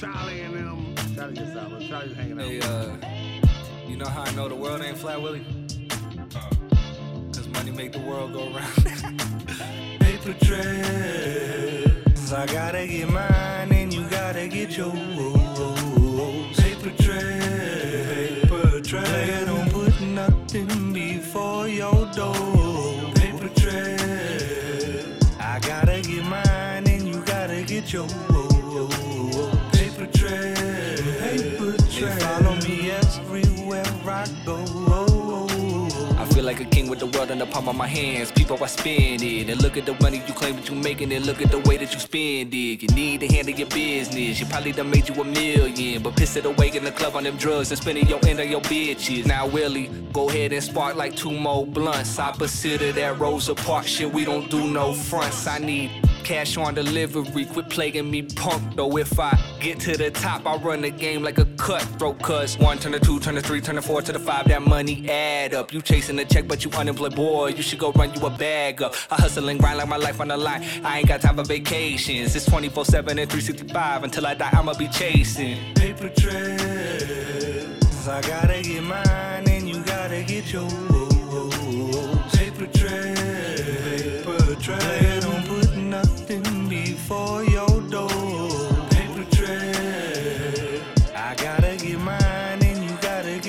Charlie and them. Charlie just out. Charlie's hanging out. Hey, uh, you know how I know the world ain't flat, Willie? Cause money make the world go round. paper trails. I gotta get mine and you gotta get yours. Paper trails. Paper trails. Don't put nothing before your door. Paper trails. I gotta get mine and you gotta get yours. I feel like a king with the world in the palm of my hands. People, I spend it. And look at the money you claim that you making, and look at the way that you spend it. You need to handle your business. You probably done made you a million, but piss it away in the club on them drugs and spending your end on your bitches. Now, Willie, go ahead and spark like two more blunts. Opposite of that Rosa Parks shit, we don't do no fronts. I need cash on delivery. Quit plaguing me, punk. Though if I get to the top, I run the game like a cutthroat. Cause one turn to two, turn to three, turn to four, to the five. That money add up. You chasing the check, but you unemployed, boy. You should go run you a bag up. I hustle and grind like my life on the line. I ain't got time for vacations. It's 24 7 and 365. Until I die, I'ma be chasing. paper trails.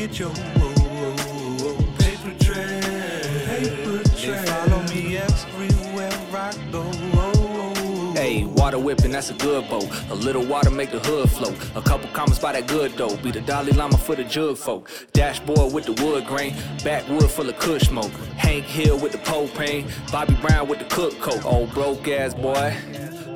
Get yours. Paper trails. Paper trails. Follow me everywhere I go. Hey, water whipping, that's a good boat. A little water make the hood float. A couple comments by that good dope. Be the Dalai Lama for the jug folk. Dashboard with the wood grain. Backwood full of kush smoke. Hank Hill with the propane. Bobby Brown with the cook coke. Old broke ass boy.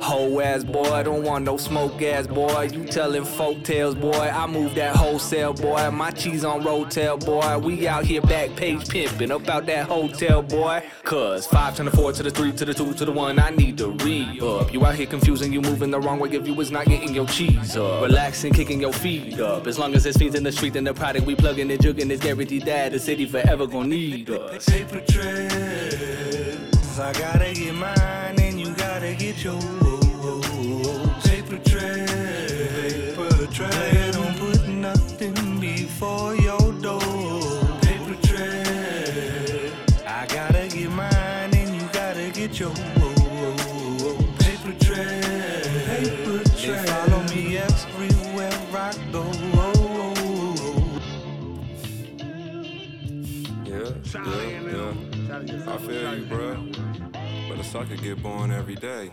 Hoe ass boy, don't want no smoke ass boy. You telling folk tales, boy. I move that wholesale boy. My cheese on rotel boy. We out here back page pimping about that hotel boy. Cause five to the four to the three to the two to the one. I need to re up. You out here confusing, you moving the wrong way if you was not getting your cheese up. Relaxing, kicking your feet up. As long as there's fiends in the street, then the product we plugging and jugging is guaranteed that the city forever gonna need us. Paper trails. I gotta get mine and you gotta get yours. Charlie yeah, yeah. I feel you, bro. But a sucker get born every day.